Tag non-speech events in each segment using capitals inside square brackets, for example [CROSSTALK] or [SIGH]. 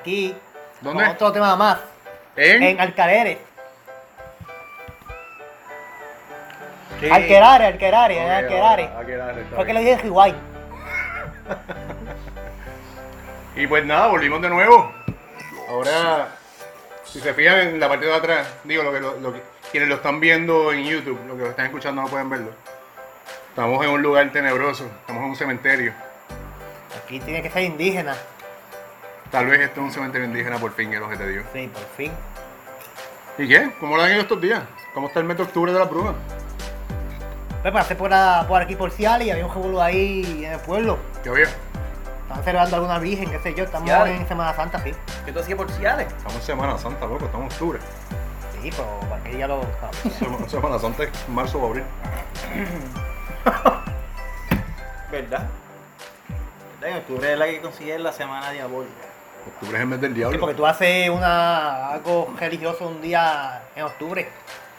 Aquí, ¿Dónde? con otro tema más, ¿En? en Alcareres. ¿Qué? Alquerare, Alquerare, en Ok, Alquerare. Alquerare, está Fue que bien. lo dije Hawái. [LAUGHS] Y pues nada, volvimos de nuevo. Ahora, si se fijan en la parte de atrás, digo, lo que, lo, lo que- quienes lo están viendo en YouTube, lo que lo están escuchando no pueden verlo. Estamos en un lugar tenebroso, estamos en un cementerio. Aquí tiene que ser indígena. Tal vez esto es un cementerio indígena por fin, que es lo que te digo. Sí, por fin. ¿Y qué? ¿Cómo lo han ido estos días? ¿Cómo está el mes de octubre de la brujas? Pues pasé por, a- por aquí por Ciales y había un revuelo ahí en el pueblo. ¿Qué había? Estaban celebrando alguna virgen, qué sé yo. Estamos Ciales. en Semana Santa, sí. ¿Qué tú hacías por Ciales? Estamos en Semana Santa, loco, estamos en octubre. Sí, pero aquí ya lo [LAUGHS] Sema- Semana Santa es marzo o abril. ¿Verdad? [COUGHS] ¿Verdad? En octubre es la que consigue la semana diabólica. Octubre es el mes del Sí, diablo. porque tú haces una, algo religioso un día en octubre.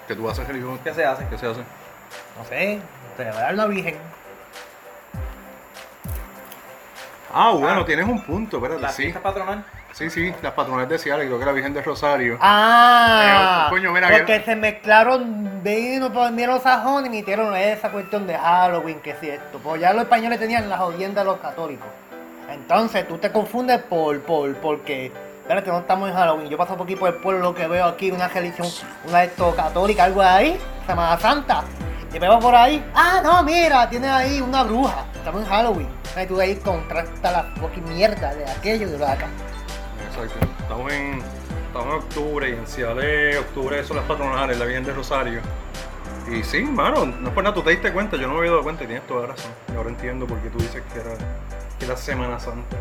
¿Qué tú haces, religioso? ¿Qué se hace? ¿Qué se hace? No sé, celebrar una virgen. Ah, bueno, Ah. tienes un punto, espérate, La sí. fiesta patronal. Sí, sí, las patronales de Ciales, creo que la Virgen de Rosario. Ah, Eh, coño, mira, porque que- se mezclaron vino, pues vinieron los sajones y metieron esa cuestión de Halloween, que es cierto. Pues ya los españoles tenían la jodienda de los católicos. Entonces tú te confundes por, por, porque, espérate, no estamos en Halloween. Yo paso por aquí por el pueblo, lo que veo aquí, una religión, una de estos católica, algo ahí, Semana Santa. Y veo por ahí, ah, no, mira, tiene ahí una bruja. Estamos en Halloween. Ahí tú ahí contrasta la fucking mierda de aquello y de lo de acá. Exacto. Estamos en, estamos en octubre y en Ciales, octubre son las patronales, la Virgen de Rosario. Y sí, mano, no es por nada, tú te diste cuenta, yo no me había dado cuenta y tienes toda la razón. Y ahora entiendo por qué tú dices que era, que era Semana Santa.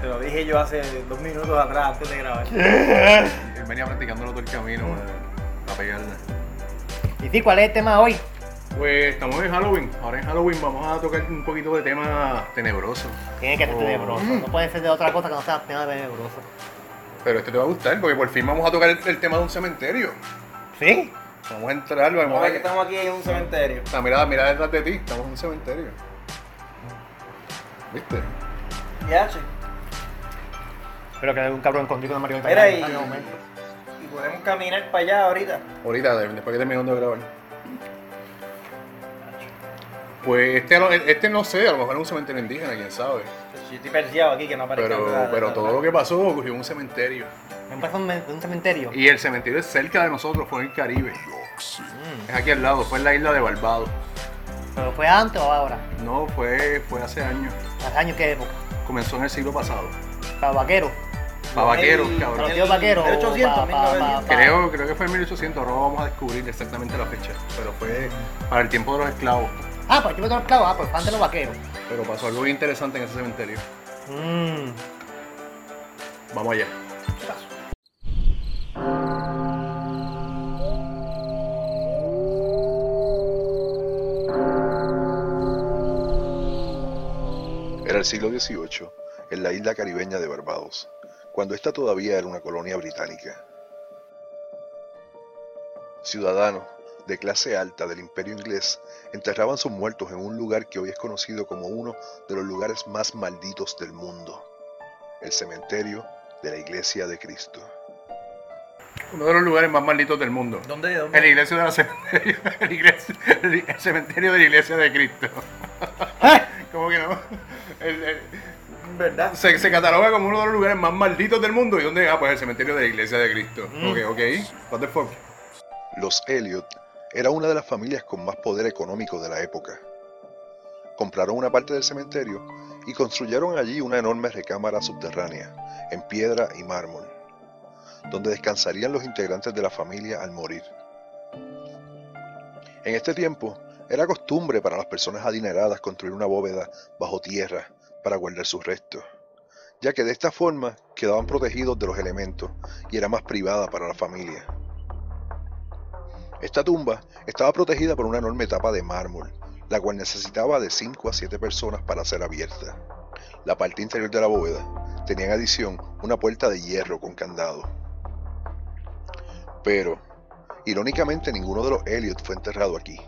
Se lo dije yo hace dos minutos atrás antes de grabar. Él venía practicándolo todo el camino eh, para pegarle. Y sí, ¿cuál es el tema hoy? Pues estamos en Halloween. Ahora en Halloween vamos a tocar un poquito de tema tenebroso. Tiene que ser Oh. tenebroso. No puede ser de otra cosa que no sea tema tenebroso. Pero este te va a gustar porque por fin vamos a tocar el, el tema de un cementerio. ¿Sí? Vamos a entrar, vamos Vamos a a ver que estamos aquí en un cementerio. Ah, mira, mira detrás de ti, estamos en un cementerio. ¿Viste? Ya, che. Pero que un cabrón contigo de Mario Mira, y, y podemos caminar para allá ahorita. Ahorita, de- después que terminemos de grabar. Pues este, este no sé, a lo mejor es un cementerio indígena, quién sabe. Yo estoy perseado aquí que no aparezca Pero, nada, pero nada, todo nada. lo que pasó ocurrió en un cementerio. En un cementerio. Y el cementerio es cerca de nosotros, fue en el Caribe. Mm. Es aquí al lado, fue en la isla de Barbados. ¿Pero fue antes o ahora? No, fue, fue hace años. ¿Hace años qué época? Comenzó en el siglo pasado. Para vaquero. Para vaqueros, El- cabrón. Los tíos vaqueros. 1800, pa- pa- pa- 1900. pa- Creo, creo que fue en 1800, ahora vamos a descubrir exactamente la fecha. Pero fue para el tiempo de los esclavos. Ah, pues yo me tengo esclavo. Ah, pues fan de los vaqueros. Pero pasó algo bien interesante en ese cementerio. Mmm. Vamos allá. Era el siglo XVIII, en la isla caribeña de Barbados, cuando esta todavía era una colonia británica. Ciudadanos de clase alta del imperio inglés enterraban sus muertos en un lugar que hoy es conocido como uno de los lugares más malditos del mundo, el cementerio de la Iglesia de Cristo. Uno de los lugares más malditos del mundo. ¿Dónde? dónde? En la iglesia de la cementerio. [LAUGHS] El, iglesia- el- el cementerio de la iglesia de Cristo. ¿Cómo que no? El- el- ¿Verdad? se, se cataloga como uno de los lugares más malditos del mundo. ¿Y dónde? Ah, pues el cementerio de la iglesia de Cristo. Ok, ok. What the fuck? Los Elliot era una de las familias con más poder económico de la época. Compraron una parte del cementerio y construyeron allí una enorme recámara subterránea, en piedra y mármol, donde descansarían los integrantes de la familia al morir. En este tiempo, era costumbre para las personas adineradas construir una bóveda bajo tierra para guardar sus restos, ya que de esta forma quedaban protegidos de los elementos y era más privada para la familia. Esta tumba estaba protegida por una enorme tapa de mármol, la cual necesitaba de 5 a 7 personas para ser abierta. La parte interior de la bóveda tenía en adición una puerta de hierro con candado. Pero, irónicamente, ninguno de los Elliot fue enterrado aquí.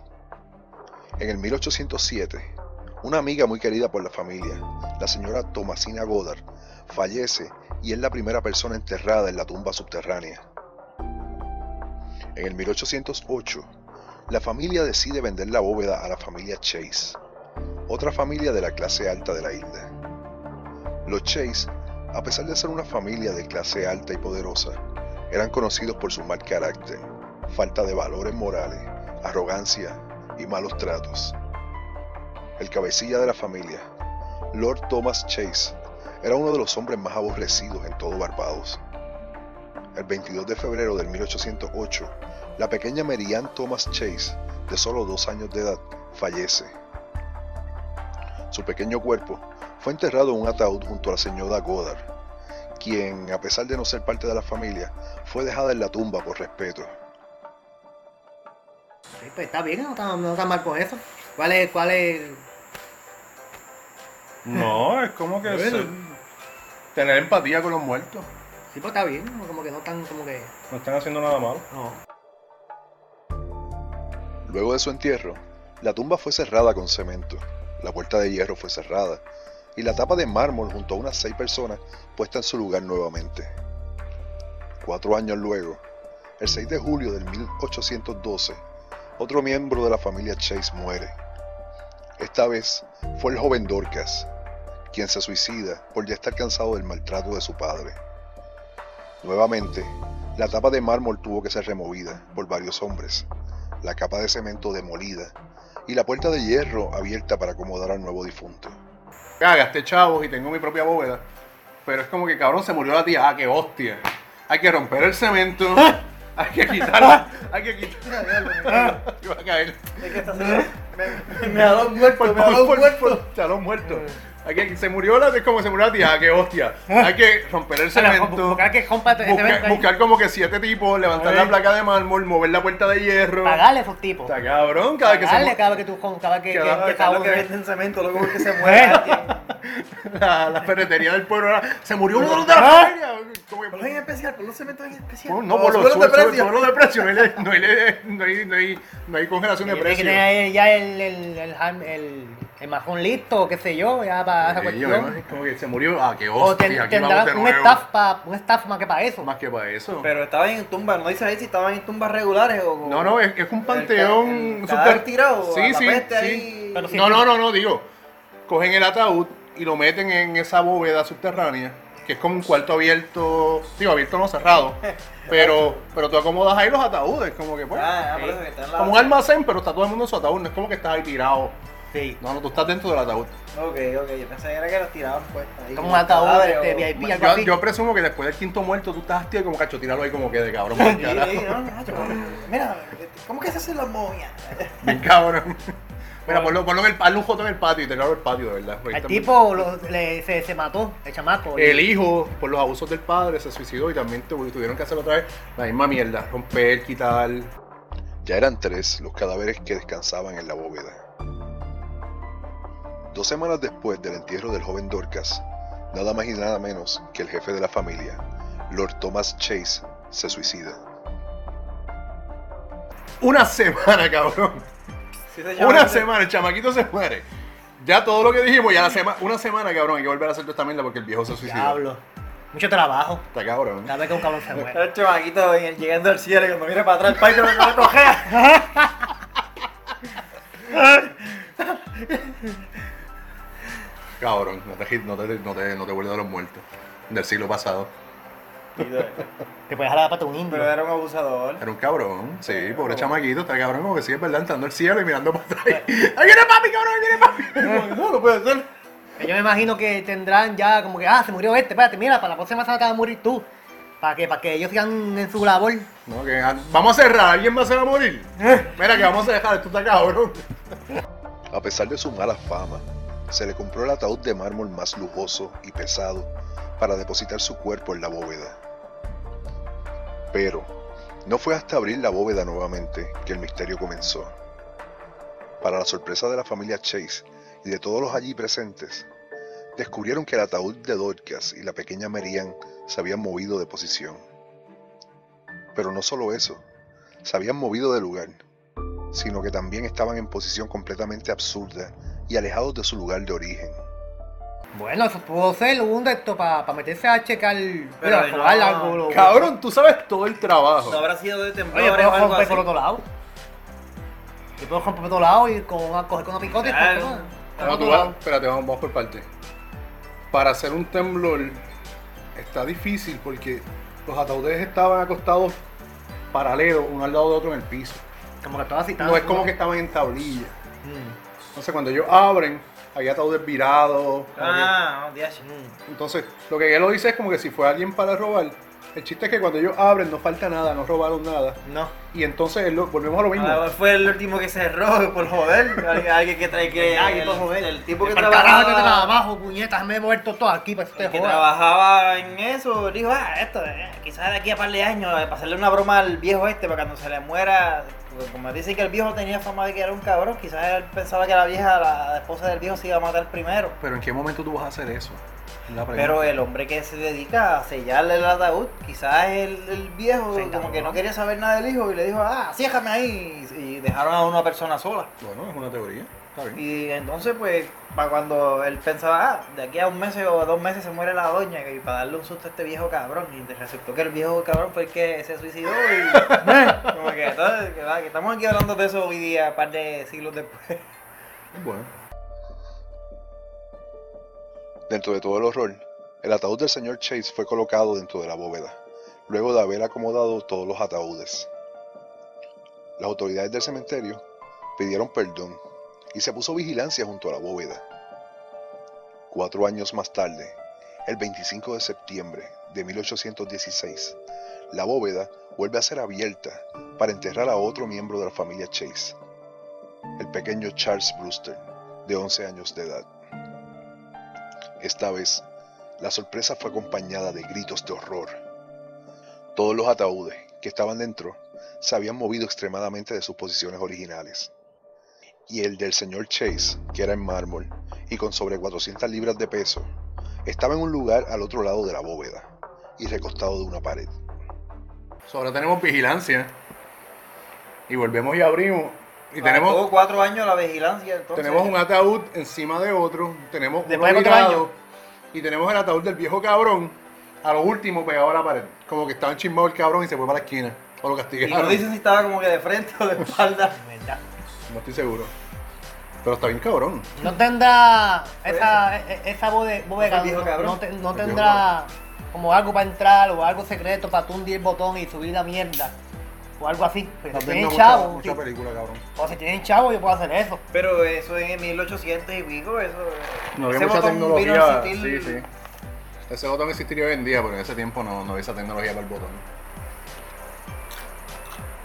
En el 1807, Una amiga muy querida por la familia, la señora Tomasina Goddard, fallece y es la primera persona enterrada en la tumba subterránea. En el 1808, la familia decide vender la bóveda a la familia Chase, otra familia de la clase alta de la isla. Los Chase, a pesar de ser una familia de clase alta y poderosa, eran conocidos por su mal carácter, falta de valores morales, arrogancia y malos tratos. El cabecilla de la familia, Lord Thomas Chase, era uno de los hombres más aborrecidos en todo Barbados. El 22 de febrero de 1808, la pequeña Marianne Thomas Chase, de solo dos años de edad, fallece. Su pequeño cuerpo fue enterrado en un ataúd junto a la señora Goddard, quien, a pesar de no ser parte de la familia, fue dejada en la tumba por respeto. Pues está bien, no está, no está mal con eso. ¿Cuál es, cuál es? No, [LAUGHS] es como que ser- tener empatía con los muertos. Sí, pues está bien, como que no tan, como que... No están haciendo nada malo. No. Luego de su entierro, la tumba fue cerrada con cemento, la puerta de hierro fue cerrada y la tapa de mármol junto a unas seis personas puesta en su lugar nuevamente. Cuatro años luego, el 6 de julio del 1812, otro miembro de la familia Chase muere. Esta vez fue el joven Dorcas, quien se suicida por ya estar cansado del maltrato de su padre. Nuevamente, la tapa de mármol tuvo que ser removida por varios hombres, la capa de cemento demolida y la puerta de hierro abierta para acomodar al nuevo difunto. Ya, gasté chavos y tengo mi propia bóveda. Pero es como que cabrón se murió la tía. Ah, qué hostia. Hay que romper el cemento. [LAUGHS] hay que quitarla. Hay que quitarla. Iba a caer. Es que está [LAUGHS] haciendo- Me, me ha dado un muerto, me ha dado un muerto. por, chalón muerto. Hay que, se murió la es como se murió la tía. Ah, qué hostia. Hay que romper el cemento. buscar que ese Buscar, como que siete tipos, levantar la placa de mármol, mover la puerta de hierro. Pagarle a esos tipos. Está cabrón, cada vez que se Pagarle cada vez que tú, cada que, que, Cada- que Cada cada que venden cemento, luego que se [LAUGHS] muere [LAUGHS] la, la ferretería del pueblo. era, Se murió uno de los de la Ah. feria. Que- Ponlos en especial, por los cementos en especial. No, no, por los sube, de precio. súbelo de precio. No hay, no hay, no hay, no hay, congelación de Tiene que precio. tener ya el, el, el, el, majón listo, qué sé yo, ya para esa Sí, yo cuestión. imagino como que se murió. Ah, qué O hostia, ten- aquí tendrá vamos de un nuevo. staff, pa, un staff más que para eso. Más que para eso. Pero estaban en tumbas, no dice ahí si estaban en tumbas regulares o. no, no, es, es un panteón. cadáver tirado, Sí, a la sí, peste sí. ahí. Pero sí. No, no, no, no, digo. Cogen el ataúd y lo meten en esa bóveda subterránea, que es como un cuarto abierto, digo, abierto no cerrado. [LAUGHS] Pero, pero tú acomodas ahí los ataúdes, como que pues. Ah, ah, que Como un almacén, pero está todo el mundo en su ataúd, no es como que estás ahí tirado. Sí. No, no, tú estás dentro del ataúd. Ok, ok, yo pensé que era que los tiraban pues ahí. Como un ataúd de o- VIP, algo Yo, así. yo presumo que después del quinto muerto tú estás tío como cacho, tíralo ahí como quede, cabrón. [LAUGHS] Sí, no, Mira, ¿cómo que se hacen las momias? [LAUGHS] Bien cabrón. Mira, ponlo, ponlo en el, hazle un foto en el patio y te el patio, de verdad. porque El tipo lo- le- se, se mató, el chamaco. El hijo, por los abusos del padre, se suicidó y también tu- tuvieron que hacerlo otra vez. La misma mierda, romper, quitar. Ya eran tres los cadáveres que descansaban en la bóveda. Dos semanas después del entierro del joven Dorcas, nada más y nada menos que el jefe de la familia, Lord Thomas Chase, se suicida. Una semana, cabrón. Sí Una semana, el chamaquito se muere. Ya todo lo que dijimos, ya la semana, una semana, cabrón, hay que volver a hacer toda esta mierda porque el viejo se suicidó. Diablo. Mucho trabajo. Está cabrón. Cada vez que un cabrón se muere. El chamaquito llegando al cielo y cuando mira para atrás el país lo que cojea. [LAUGHS] Cabrón, no te, no te, no te, no te vuelves de los muertos del siglo pasado. Te puedes jalar para un indio. Pero era un abusador. Era un cabrón, sí, pobre chamaquito, está cabrón como que sí, es verdad, entrando al cielo y mirando para atrás. ¡Ahí viene papi, cabrón! ¡Ahí viene papi! [LAUGHS] No, no puede ser. Yo me imagino que tendrán ya como que, ah, se murió este, espérate, mira, para la próxima semana te vas a morir tú. Para que, para que ellos sigan en su labor. No, que ah, vamos a cerrar, ¿alguien más se va a morir? Mira que vamos a dejar, esto está cabrón. A pesar de su mala fama, se le compró el ataúd de mármol más lujoso y pesado para depositar su cuerpo en la bóveda. Pero no fue hasta abrir la bóveda nuevamente que el misterio comenzó. Para la sorpresa de la familia Chase y de todos los allí presentes, descubrieron que el ataúd de Dorcas y la pequeña Marianne se habían movido de posición. Pero no solo eso, se habían movido de lugar, sino que también estaban en posición completamente absurda y alejados de su lugar de origen. Bueno, eso pudo ser un de esto para meterse a checar. Pero mira, no, robar algo, lo- Cabrón, tú sabes todo el trabajo. No habrá sido de Oye, temblores puedo o algo romper así. por otro lado. Yo puedo romper por otro lado y con coger con una picote y Claro. por Pero otro tú vas- lado. espérate, vamos, vamos por parte. Para hacer un temblor está difícil porque los ataúdes estaban acostados paralelos, uno al lado de otro en el piso. Como que estaba así. No es como que estaban en tablilla. Mm. Entonces cuando ellos abren, hay ataúdes virados. Ah, que- entonces, lo que él lo dice es como que si fue alguien para robar, el chiste es que cuando ellos abren no falta nada, no robaron nada. No. Y entonces él lo- volvemos a lo mismo. Ah, fue el último que cerró por joder. Alguien, alguien que trae que. El, por joder. el tipo que que trabajaba. abajo, puñetas, me he muerto todo aquí para que El que trabajaba en eso dijo, ah, esto, eh, quizás de aquí a par de años, eh, para hacerle una broma al viejo este, para cuando se le muera, como dicen que el viejo tenía fama de que era un cabrón, quizás él pensaba que la vieja, la esposa del viejo se iba a matar primero. Pero ¿en qué momento tú vas a hacer eso? Es la pregunta. Pero el hombre que se dedica a sellarle el ataúd, quizás el, el viejo como que no quería saber nada del hijo y le dijo, ah, ciéjame ahí, y dejaron a una persona sola. Bueno, es una teoría. Y entonces, pues, para cuando él pensaba, ah, de aquí a un mes o dos meses se muere la doña, y para darle un susto a este viejo cabrón, y resultó que el viejo cabrón fue el que se suicidó, y [LAUGHS] como que, entonces, que, va, que estamos aquí hablando de eso hoy día, un par de siglos después. Bueno. Dentro de todo el horror, el ataúd del señor Chase fue colocado dentro de la bóveda, luego de haber acomodado todos los ataúdes. Las autoridades del cementerio pidieron perdón y se puso vigilancia junto a la bóveda. Cuatro años más tarde, el 25 de septiembre de 1816, la bóveda vuelve a ser abierta para enterrar a otro miembro de la familia Chase, el pequeño Charles Brewster, de 11 años de edad. Esta vez, la sorpresa fue acompañada de gritos de horror. Todos los ataúdes que estaban dentro se habían movido extremadamente de sus posiciones originales. Y el del señor Chase, que era en mármol y con sobre 400 libras de peso, estaba en un lugar al otro lado de la bóveda y recostado de una pared. Ahora tenemos vigilancia. Y volvemos y abrimos. Y Tuvo tenemos, cuatro años la vigilancia, entonces. tenemos un ataúd encima de otro. Tenemos uno Después de cuatro virado, años. Y tenemos el ataúd del viejo cabrón. A lo último pegado a la pared. Como que estaba enchismado el cabrón y se fue para la esquina. O lo Y castigaron. no dicen si estaba como que de frente o de espalda. [LAUGHS] No estoy seguro. Pero está bien cabrón. No tendrá esa, esa bode- bóveda, Ese viejo no, cabrón. no te- no El tendrá como algo para entrar o algo secreto para tú hundir el botón y subir la mierda. O algo así. Pero si tienen mucha, chavo, mucha película, cabrón. o si tienen chavo, yo puedo hacer eso. Pero eso en 1800 y pico, eso. No había mucha tecnología. Sí, sí. Ese botón existiría hoy en día, pero en ese tiempo no, no había esa tecnología para el botón.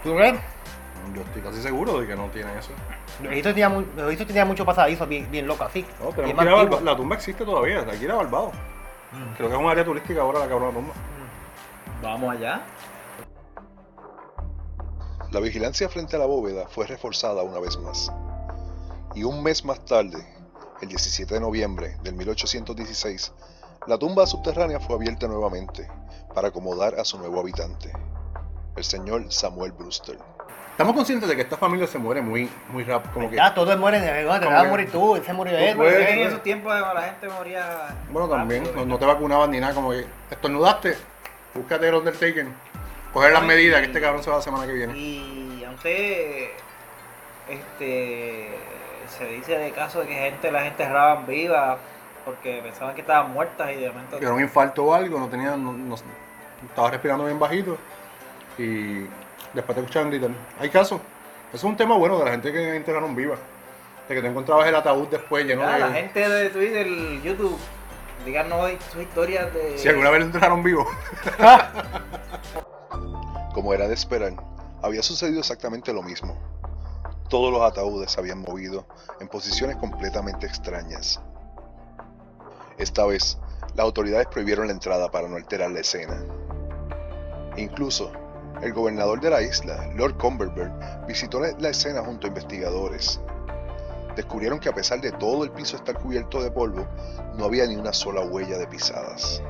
¿Tú crees? Yo estoy casi seguro de que no tiene eso. Los hijitos tenía, mu- los hijitos tenía mucho pasadizo bien, bien loco así. No, Bien tenemos que más ir a antiguo. Barba- la tumba existe todavía, aquí era Barbado. Creo que es un área turística ahora la cabrona tumba. Vamos allá. La vigilancia frente a la bóveda fue reforzada una vez más. Y un mes más tarde, el 17 de noviembre del 1816, la tumba subterránea fue abierta nuevamente para acomodar a su nuevo habitante, el señor Samuel Brewster. Estamos conscientes de que esta familia se muere muy, muy rápido. Como que, Ya, todos mueren, eh, te Como vas a morir tú, él se murió él. porque- en esos tiempos la gente moría. bueno, también, rápido, no, no te vacunaban ni nada. Como que estornudaste, búscate el Undertaker, coger las medidas que este cabrón se va la semana que viene. Y aunque este se dice de caso de que gente la gente enterraban viva porque pensaban que estaban muertas y de momento Que era un infarto o algo, no tenía, no, no- estaba respirando bien bajito y después te escuchaban gritar. Hay casos. Eso es un tema bueno de la gente que enterraron viva. De que te encontrabas el ataúd después lleno Ya, de. la gente de Twitter, YouTube, díganos sus historias de Si alguna vez lo enterraron vivo. [LAUGHS] Como era de esperar, había sucedido exactamente lo mismo. Todos los ataúdes se habían movido en posiciones completamente extrañas. Esta vez, las autoridades prohibieron la entrada para no alterar la escena. Incluso, el gobernador de la isla, Lord Cumberland, visitó la la escena junto a investigadores. Descubrieron que a pesar de todo el piso estar cubierto de polvo, no había ni una sola huella de pisadas.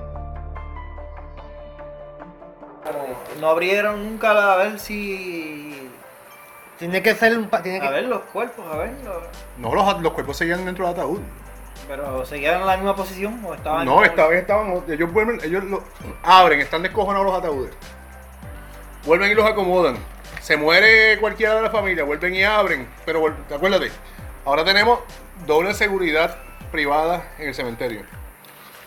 no abrieron nunca a ver si Tiene que ser un... Tiene A que... ver los cuerpos, a ver. los- No, los, los cuerpos seguían dentro del ataúd. Pero seguían en la misma posición o estaban. No, esta vez estaban. Ellos vuelven, ellos lo abren, están descojonados los ataúdes. Vuelven y los acomodan. Se muere cualquiera de la familia, vuelven y abren. Pero acuérdate, ahora tenemos doble seguridad privada en el cementerio.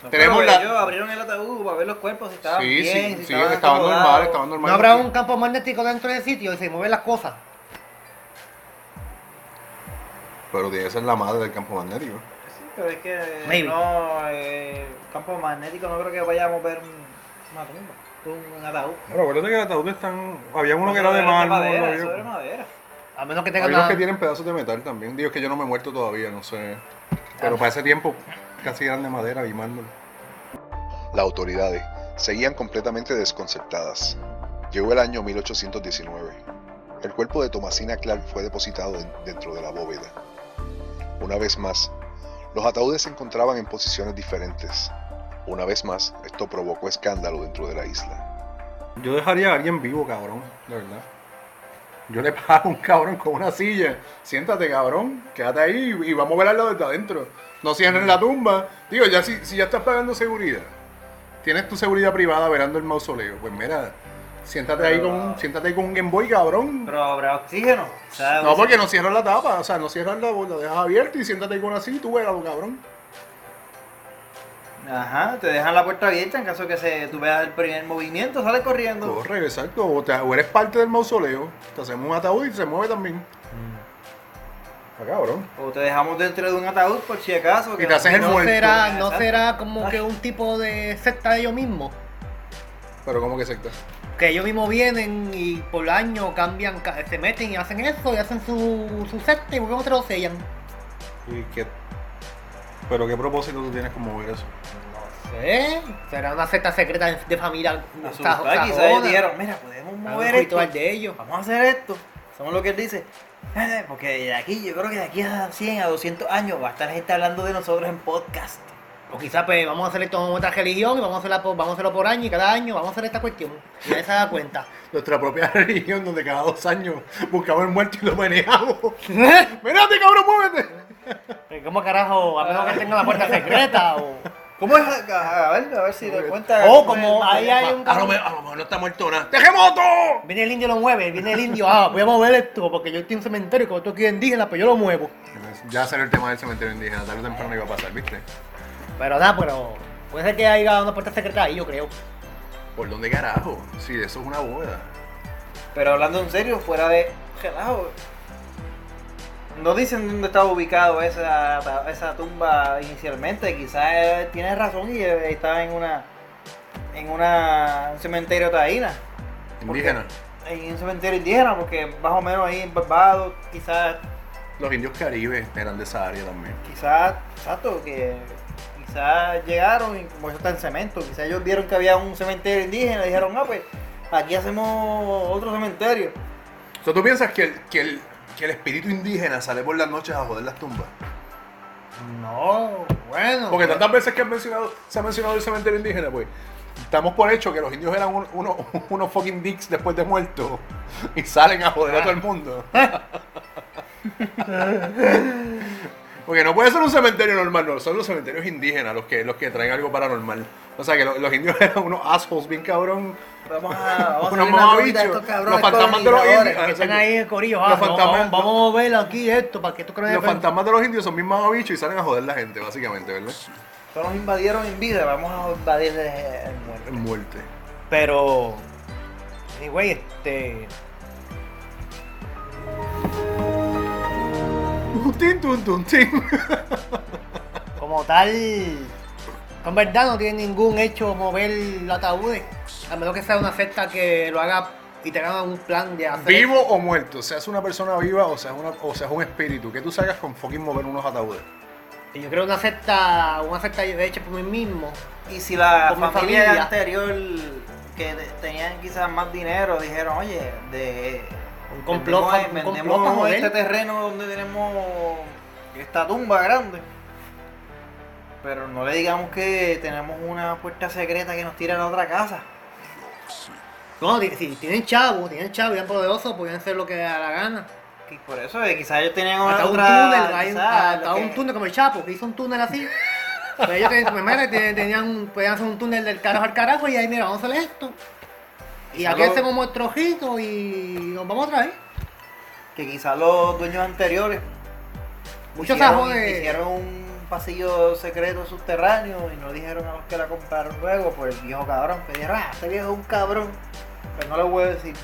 No, tenemos pero la- Ellos abrieron el ataúd para ver los cuerpos si estaban Sí, bien, sí, si sí, estaban estaban estaban No habrá un campo magnético dentro del sitio y se mueven las cosas. Pero tiene que ser la madre del campo magnético. Sí, pero es que Maybe. no, eh, campo magnético no creo que vayamos a ver un- una tumba, un ataúd. Pero acuérdate que el ataúd están. Había uno que Eso era de mármol. madera, había- eso era madera. A menos que Hay tengan unos que tienen pedazos de metal también. Digo es que yo no me he muerto todavía, no sé. Pero para ese tiempo casi eran de madera y mármol. Las autoridades seguían completamente desconcertadas. Llegó el año 1819. El cuerpo de Tomasina Clark fue depositado en- dentro de la bóveda. Una vez más, los ataúdes se encontraban en posiciones diferentes. Una vez más, esto provocó escándalo dentro de la isla. Yo dejaría a alguien vivo, cabrón, de verdad. Yo le pago a un cabrón con una silla. Siéntate, cabrón. Quédate ahí y vamos a velarlo desde adentro. No cierren la tumba. Digo, ya si, si ya estás pagando seguridad, tienes tu seguridad privada velando el mausoleo. Pues mira, siéntate ahí con un, siéntate ahí con un Game Boy, cabrón. Pero habrá oxígeno. O sea, No, porque no cierran la tapa, o sea, no cierran la la dejas abierta y siéntate ahí con una silla y tú vélalo, cabrón. Ajá, te dejan la puerta abierta en caso que se, tú veas el primer movimiento, sales corriendo. Corre, exacto. O, te- o eres parte del mausoleo, te hacemos un ataúd y se mueve también. Está cabrón. O te dejamos dentro de un ataúd por si acaso. Y te haces el No muerto. será, no Exacto. será como que un tipo de secta de ellos mismos. Pero como que secta. Que ellos mismos vienen y por año cambian, ca- se meten y hacen eso y hacen su, su secta y vuelven otra lo sellan. ¿Y qué? ¿Pero qué propósito tú tienes con mover eso? No sé, será una secta secreta de, familia Asustar, quizás ellos dijeron, mira, podemos mover esto. ritual de ellos. Vamos a hacer esto. Somos lo que él dice. Porque de aquí, yo creo que de aquí a 100, a 200 años va a estar gente hablando de nosotros en podcast. O quizás pues vamos a hacer esto en otra religión y vamos a, hacerla por, vamos a hacerlo por año y cada año vamos a hacer esta cuestión. Y nadie se da cuenta. [LAUGHS] Nuestra propia [LAUGHS] religión donde cada dos años buscamos el muerto y lo manejamos. [LAUGHS] ¡Mírate, cabrón, muévete! Pero [LAUGHS] ¿Cómo carajo? A menos que tenga la puerta secreta o... ¿Cómo es? A ver, a ver si te cuenta. O cómo es como ahí hay un A lo, mejor, a lo mejor no está muerto nada. ¡Terremoto! Viene el indio y lo mueve, viene el indio, ah, voy a mover esto porque yo estoy en un cementerio, como tú aquí indígena, pues yo lo muevo. Ya salió el tema del cementerio indígena, tarde o temprano iba a pasar, ¿viste? Pero nada, pero puede ser que haya una puerta secreta ahí, yo creo. ¿Por dónde carajo? Sí, eso es una bóveda. Pero hablando en serio, fuera de relajo. No dicen dónde estaba ubicado esa, esa tumba inicialmente. Quizás eh, tienes razón y eh, estaba en una en una un cementerio taína. Indígena. En un cementerio indígena, porque más o menos ahí en Barbados, quizás, Los indios caribes eran de esa área también. quizás, exacto, que quizás llegaron y como eso está en cemento, quizás ellos vieron que había un cementerio indígena y dijeron, ah, pues aquí hacemos otro cementerio. O sea, ¿tú piensas que el, que el, que el espíritu indígena sale por las noches a joder las tumbas? No, bueno. Porque tantas veces que han mencionado, se ha mencionado el cementerio indígena, pues estamos por hecho que los indios eran un- uno- [LAUGHS] unos fucking dicks después de muertos y salen a joder a todo el mundo. [LAUGHS] Porque no puede ser un cementerio normal, no, son los cementerios indígenas los que, los que traen algo paranormal. O sea que lo- los indios [LAUGHS] eran unos assholes bien cabrón. Vamos a, vamos a Unos mamabichos. de estos cabrones Los fantasmas de los indios. que están ahí en corillo, Los ah, no, fantasmas- vamos, a mover aquí esto para que tú creas Los fantasmas de los indios son bien mamabichos y salen a joder la gente, básicamente, ¿verdad? Nos invadieron en vida, vamos a invadir en muerte. En muerte. Pero, güey, este. Tin, tun, tun, tin. Como tal, en verdad no tiene ningún hecho mover los ataúdes. A menos que sea una secta que lo haga y tengan un plan de hacer. Vivo o muerto, seas una persona viva o seas, una, o seas un espíritu, que tú salgas con fucking mover unos ataúdes. Yo creo una secta, una secta hecha por mí mismo. Y si la familia, familia. anterior que tenían quizás más dinero dijeron, oye, de Un complot, vendemos, un vendemos complot para joder. este terreno donde tenemos esta tumba grande. Pero no le digamos que tenemos una puerta secreta que nos tira a la otra casa. No, si tienen chavo, tienen chavo y eran poderosos, podían hacer lo que da la gana. aquí. Por eso, eh, quizás ellos tenían una Hasta un túnel, hay un, hasta un túnel como el Chapo, que hizo un túnel así. Pues ellos ten- me imagino que ten- tenían, podían hacer un túnel del carajo al carajo y ahí, mira, vamos a hacer esto. Y aquí lo- hacemos nuestro ojito y nos vamos otra vez. Que quizás los dueños anteriores Muchos hicieron, sajones. hicieron un pasillo secreto subterráneo y no dijeron a los que la compraron luego por el viejo cabrón. Que dijeron, ah, este viejo es un cabrón. Pero no lo voy a decir.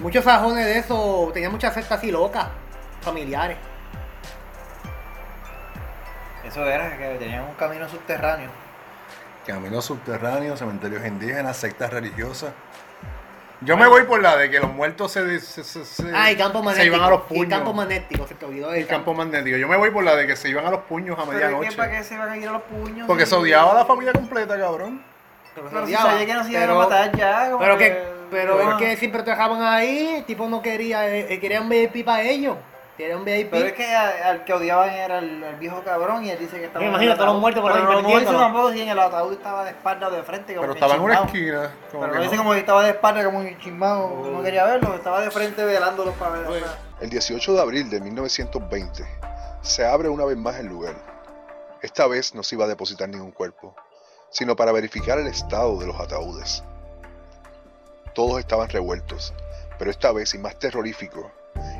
Muchos sajones de eso tenían muchas sectas así locas, familiares. Eso era, que tenían un camino subterráneo. Caminos subterráneos, cementerios indígenas, sectas religiosas. Yo me voy por la de que los muertos se, se, se, se- Ah, campo magnético. iban a los Y puños. campo magnético, se te olvidó El el campo magnético. Yo me voy por la de que se iban a los puños a medianoche. para qué se van a ir a los puños. Porque se odiaba a la familia completa, cabrón. Pero se si odiaba, sabía que no se iban a pero- matar ya. como Pero que, pero bueno. es que siempre te dejaban ahí, el tipo no quería, eh, eh, quería un VIP para ellos. Quería un VIP. Pero es que a- al que odiaban era el, el viejo cabrón y él dice que estaba. Me en imagino el todos los ataúd. muertos por Pero ahí no, no dice tampoco si en el ataúd estaba de espalda o de frente. Como Pero que estaba en una chismado. esquina. Como Pero que no dice no. como que estaba de espalda, como que chismado. No quería verlo, estaba de frente velándolos para ver. Oye. El 18 de abril de 1920 se abre una vez más el lugar. Esta vez no se iba a depositar ningún cuerpo, sino para verificar el estado de los ataúdes. Todos estaban revueltos, pero esta vez y más terrorífico,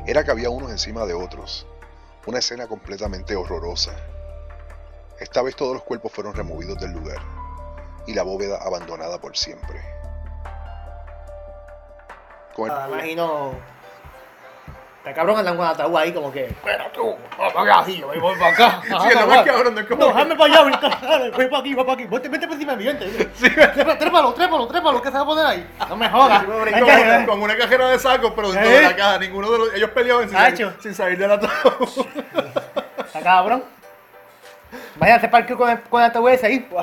era que había unos encima de otros. Una escena completamente horrorosa. Esta vez todos los cuerpos fueron removidos del lugar y la bóveda abandonada por siempre. Me imagino. Está cabrón andan con ataúd ahí como que. Espera tú, vamos para acá, sí, yo voy para acá. Sí, lo más cabrón, no es como No, déjame para allá, ahorita, dale, voy para aquí, voy para aquí. Vete, vete por encima de mi gente. Trépalo, trépalo, trépalo, ¿qué se va a poner ahí? No me jodas. Sí, Con, una- con una cajera de sacos, pero dentro ¿Eh? de la caja. Ninguno de los. Ellos peleaban sin, salir, sin salir del ataúd. [LAUGHS] Está cabrón. Vaya a hacer parque con el, con el ataúd ese ahí. [LAUGHS]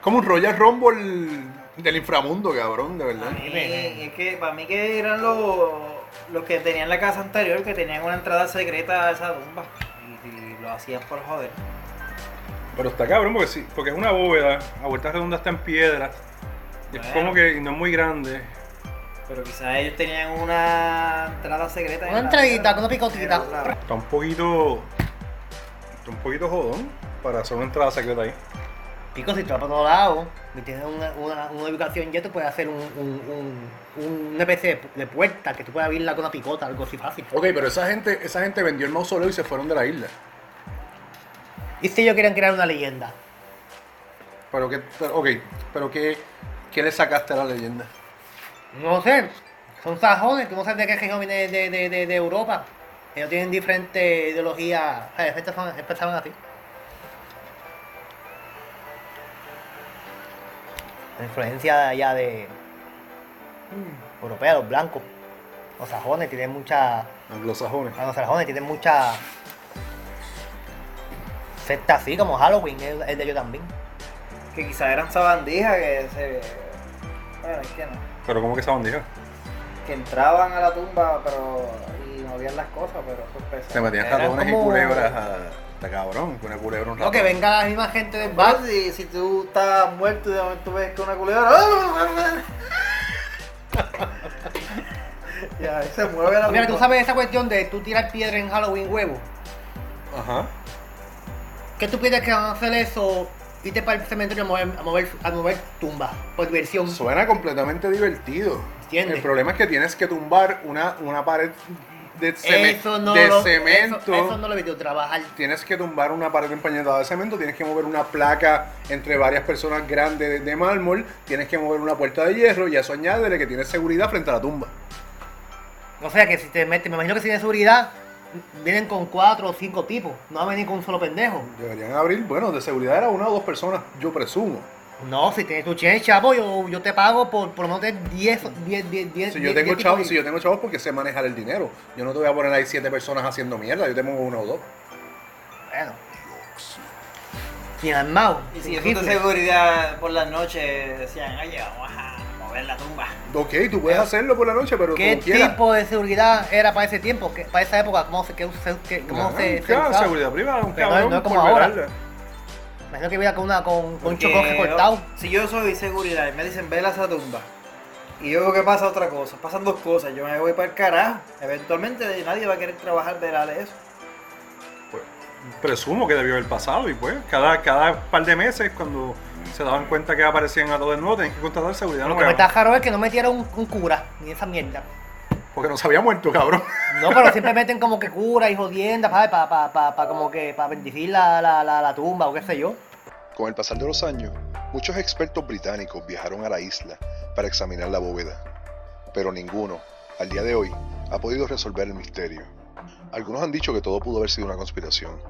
Como un Royal Rumble del inframundo, cabrón, de verdad. Es que para mí que eran los, los que tenían la casa anterior, que tenían una entrada secreta a esa tumba. Y, y lo hacían por joder. Pero está cabrón porque sí, porque es una bóveda, a vueltas redondas está en piedra. Y es Bueno. como que no es muy grande. Pero quizás ellos tenían una entrada secreta. en Una la entradita, con una picotita. Está un poquito. Está un poquito jodón para hacer una entrada secreta ahí. Pico, si tú vas para todos lados y tienes una, una, una ubicación ya, tú puedes hacer un, un, un, una especie de, puerta que tú puedes abrirla con una picota, algo así fácil. Ok, pero esa gente, esa gente vendió el mausoleo y se fueron de la isla. Y si ellos quieren crear una leyenda. Pero que, pero, ok, pero que, ¿qué le sacaste a la leyenda? No sé, son sajones, tú no sabes de qué región viene de, de, de, de Europa. Ellos tienen diferentes ideologías, estas empezaron así. La influencia allá de mm, europea, los blancos. Los sajones tienen mucha. Anglosajones. Los sajones tienen mucha. secta así como Halloween, es, de ellos también. Que quizás eran sabandijas que se. Bueno, es que no. Pero ¿cómo que esa bandija? Que entraban a la tumba, pero. y movían las cosas, pero eso es pesado. Se metían Eran ratones como- y culebras a... Está cabrón, que una culebra un No, ratón. que venga la misma gente del bar. si, si tú estás muerto y de momento ves que una culebra. [LAUGHS] ya, ahí se mueve la Mira, tú sabes esa cuestión de tú tirar piedra en Halloween huevo. Ajá. ¿Qué tú piensas que van a hacer eso? Irte para el cementerio a mover, a mover, a mover tumbas por diversión. Suena completamente divertido. ¿Entiendes? El problema es que tienes que tumbar una, una pared de, ceme- Eso no de lo, cemento. Eso, eso no lo he visto trabajar. Tienes que tumbar una pared empañetada de cemento, tienes que mover una placa entre varias personas grandes de, de mármol, tienes que mover una puerta de hierro y eso añádele que tienes seguridad frente a la tumba. O sea que si te metes, me imagino que si de seguridad vienen con cuatro o cinco tipos. No van a venir con un solo pendejo. Deberían abrir, bueno, de seguridad era una o dos personas, yo presumo. No, si tienes tu tienes chavo, yo, yo te pago por por lo menos 10, 10, 10, 10. Si yo tengo chavos, si yo tengo chavos porque sé manejar el dinero. Yo no te voy a poner ahí siete personas haciendo mierda, yo te pongo uno o dos. Bueno. Sin armado. Y si eso de seguridad por las noches decían, oye, vamos a mover la tumba. Ok, tú puedes hacerlo por la noche, pero ¿Qué como quieras. tipo de seguridad era para ese tiempo? ¿Qué- para esa época? ¿Cómo se, qué, cómo se, se seguridad privada, un no- cabrón no es como por ahora. velarla. Imagino que iba con una con, con un chocoque cortado. Si yo soy seguridad y me dicen, vela esa tumba, Y yo veo que pasa otra cosa, pasan dos cosas, yo me voy para el carajo. Eventualmente nadie va a querer trabajar de eso. Pues, presumo que debió haber pasado y pues cada, cada par de meses cuando se daban cuenta que aparecían a todos de nuevo tenían que contratar seguridad Lo que me está raro es que no metieron un, un cura, ni esa mierda. Porque no se había muerto, cabrón. No, pero siempre meten como que cura y jodienda, para pa, pa, pa, pa como que para bendecir la, la, la, la tumba o qué sé yo. Con el pasar de los años, muchos expertos británicos viajaron a la isla para examinar la bóveda, pero ninguno, al día de hoy, ha podido resolver el misterio. Algunos han dicho que todo pudo haber sido una conspiración,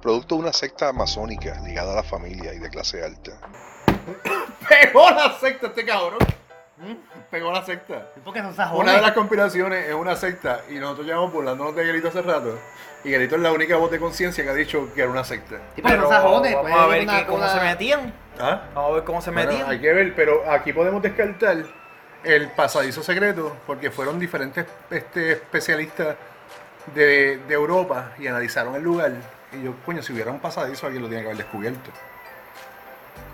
producto de una secta masónica ligada a la familia y de clase alta. Pegó la secta este cabrón. [LAUGHS] Pegó la secta. ¿Por qué son Una de las conspiraciones es una secta y nosotros llevamos burlándonos de Guerrito hace rato. Y Guerrito es la única voz de conciencia que ha dicho que era una secta. Sí, son sajones. vamos pues, a ver una- que- cómo una- se metían. ¿Ah? Vamos a ver cómo se Bueno, metían. hay que ver, pero aquí podemos descartar el pasadizo secreto porque fueron diferentes este, especialistas de, de Europa y analizaron el lugar. Y yo, coño, si hubiera un pasadizo alguien lo tiene que haber descubierto.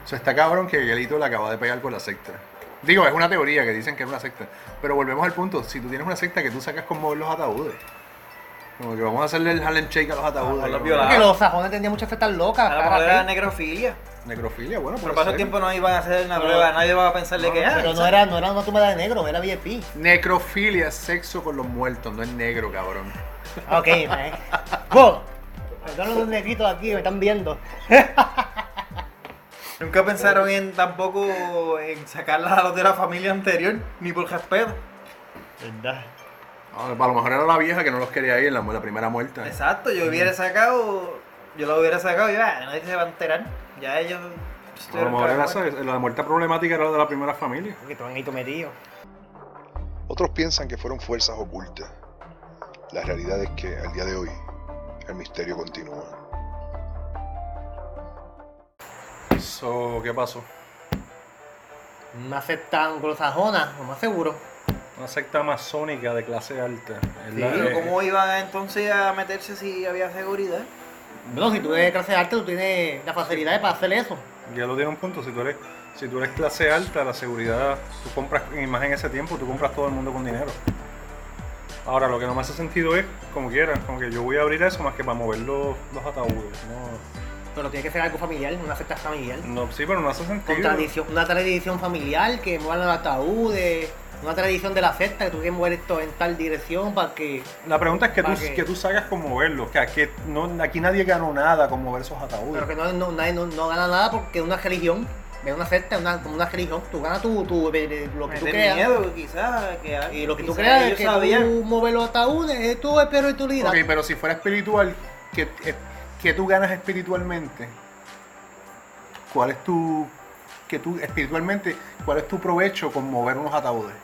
O sea, está cabrón que Guerito le acaba de pegar con la secta. Digo, es una teoría que dicen que es una secta. Pero volvemos al punto, si tú tienes una secta que tú sacas con mover los ataúdes. Como que vamos a hacerle el Harlem Shake a los ataúdes. Ah, los. Porque los sajones tenían muchas sectas locas. A lo mejor era necrofilia. Necrofilia, bueno, Pero para ese tiempo no iban a hacer una No, prueba, nadie va a pensarle No, que ah, pero no era, no era una tumba de negro, era VIP. Necrofilia es sexo con los muertos, no es negro, cabrón. Ok, eh. ¡Wow! Perdón los negritos aquí, me están viendo. [LAUGHS] Nunca pensaron en tampoco en sacarlas a los de la familia anterior, ni por respeto. ¿Verdad? Ah, A lo mejor era la vieja que no los quería ir en la, la primera muerte. Exacto, yo hubiera sacado, yo lo hubiera sacado y ah, nadie se va a enterar. Ya ellos A lo mejor era esa- la muerte problemática era la de la primera familia. Porque estaban ahí metidos. Otros piensan que fueron fuerzas ocultas. La realidad es que al día de hoy el misterio continúa. So, ¿Qué pasó? Una secta anglosajona, lo más seguro. Una secta masónica de clase alta. Sí, la- Pero eh, ¿Cómo iban entonces a meterse si había seguridad? Bueno, si tú eres clase alta, tú tienes la facilidad para hacer eso. ya lo tiene un punto. Si tú eres, si tú eres clase alta, la seguridad, tú compras, y más en ese tiempo, tú compras todo el mundo con dinero. Ahora, lo que no me hace sentido es, como quieras, como que yo voy a abrir eso más que para mover los, los ataúdes. No, Pero tiene que ser algo familiar, una secta familiar. no, sí, pero no hace Con sentido. tradición, una tradición familiar que muevan los ataúdes, una tradición de la secta que tú quieres mover esto en tal dirección para que. La pregunta es que tú, ¿Para qué? que tú sacas con moverlos. Que, que no, aquí nadie ganó nada con mover esos ataúdes. Pero que no, no, nadie no, no gana nada porque es una religión, es una secta, es una, como una religión. Tú ganas tu, tu, eh, eh, lo que tú creas. miedo, quizás. Que, Y lo que tú creas es que sabían. tú mover los ataúdes es tu espiritualidad. Ok, pero si fuera espiritual, ¿qué, eh, qué tú ganas espiritualmente? ¿Cuál es tu. Que tú, espiritualmente, ¿cuál es tu provecho con mover unos ataúdes?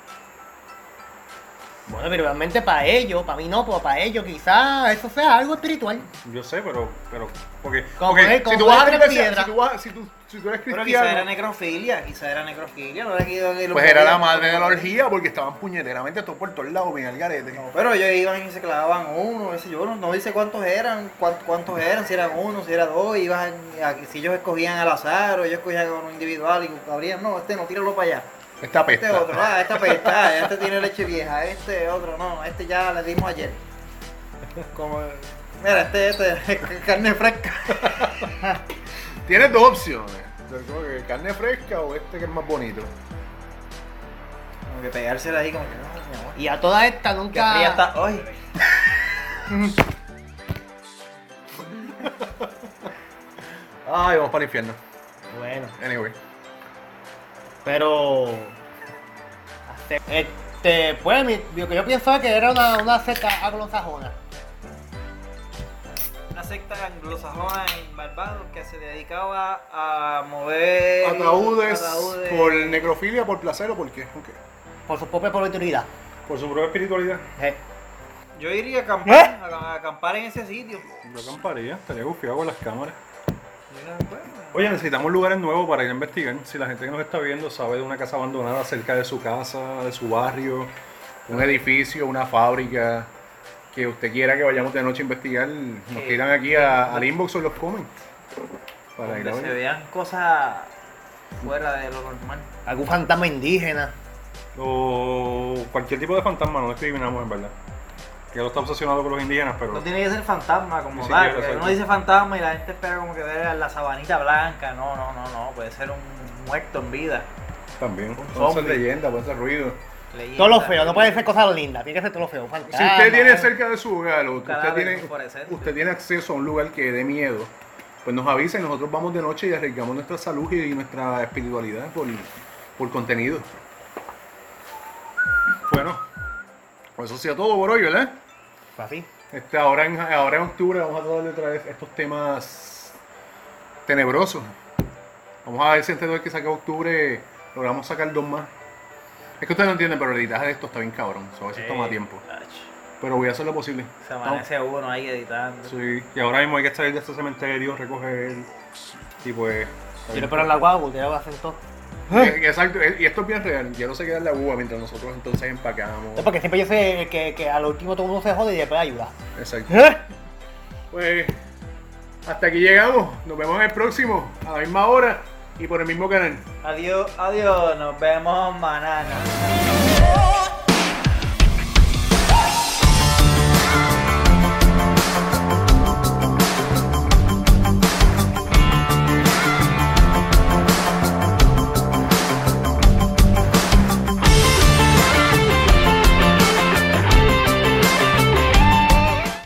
Bueno, pero realmente para ellos, para mí no, pero para ellos quizás eso sea algo espiritual. Yo sé, pero. pero porque, Como porque poner- como si tú vas a la poner tres iglesia, piedras. si tú, vas, si, tú, Pero quizás era necrofilia, quizás era necrofilia, no era que pues era la madre de la orgía porque estaban puñeteramente todos por todos lados, bien al garete. No, pero ellos iban y se clavaban uno, ese yo no, no dice cuántos eran, cuántos, cuántos eran, si eran uno, si eran dos, iban a- si ellos escogían al azar o ellos escogían uno individual y abrían, no, este no, tíralo para allá. Esta Este pesta. otro, ah, esta pesta, ah, este tiene leche vieja, este otro, no, este ya le dimos ayer. Como, mira, este, este, [LAUGHS] carne fresca. [LAUGHS] Tienes dos opciones. Como que carne fresca o este que es más bonito. Como que pegársela ahí como que, no, mi amor. Y a toda esta nunca. está, ay. Ay, vamos para el infierno. Bueno, Anyway. pero. Este, pues, mi- lo que yo pienso es que era una, una secta anglosajona. Secta anglosajona en Barbados que se dedicaba a mover Ataúdes, ataúdes. por necrofilia, por placer o por qué? Ok. Por su propia oportunidad. Por su propia espiritualidad. Eh, Yo iría a acampar, a, a acampar en ese sitio. Yo acamparía, estaría gufiado con las cámaras. Pues, Oye, necesitamos lugares nuevos para ir a investigar. Si la gente que nos está viendo sabe de una casa abandonada cerca de su casa, de su barrio, un edificio, una fábrica, que usted quiera que vayamos de noche a investigar, nos Sí. tiran aquí a- al inbox o los comments. Para ir se vean cosas fuera de lo normal. algún fantasma indígena. O cualquier tipo de fantasma, no discriminamos en verdad. Que lo está obsesionado con los indígenas, pero. No tiene que ser fantasma como tal. exacto. uno dice fantasma y la gente espera como que ver la sabanita blanca. No, no, no, no. Puede ser un muerto en vida. También. Un Puede ser leyenda, puede ser ruido. Leyenda. Todo lo feo, no puede ser cosas lindas, tiene que ser todo lo feo. Si fantasma, usted tiene cerca de su hogar o usted tiene, fosforescente. usted tiene acceso a un lugar que dé miedo, pues nos avisa y nosotros vamos de noche y arriesgamos nuestra salud y nuestra espiritualidad por, por contenido. Bueno, pues eso ha sido todo por hoy, ¿verdad? Así. Este, ahora, en, ahora en octubre vamos a tratar de traer estos temas tenebrosos. Vamos a ver si antes de que saque octubre logramos sacar dos más. Es que ustedes no entienden, pero el editaje de esto está bien cabrón. So, a veces toma tiempo. ach, Pero voy a hacer lo posible. Se amanece uno ahí editando. Sí, y ahora mismo hay que salir de este cementerio, recoger. Y pues. Quiero esperar la guagua, ustedes lo hacen todo. Y- Exacto, y esto es bien real. Ya no se queda en la uva mientras nosotros entonces empacamos. Es porque siempre yo sé que, que al último todo el mundo se jode y después ayuda. Exacto. Pues hasta aquí llegamos. Nos vemos en el próximo, a la misma hora y por el mismo canal. Adiós, adiós. Nos vemos mañana.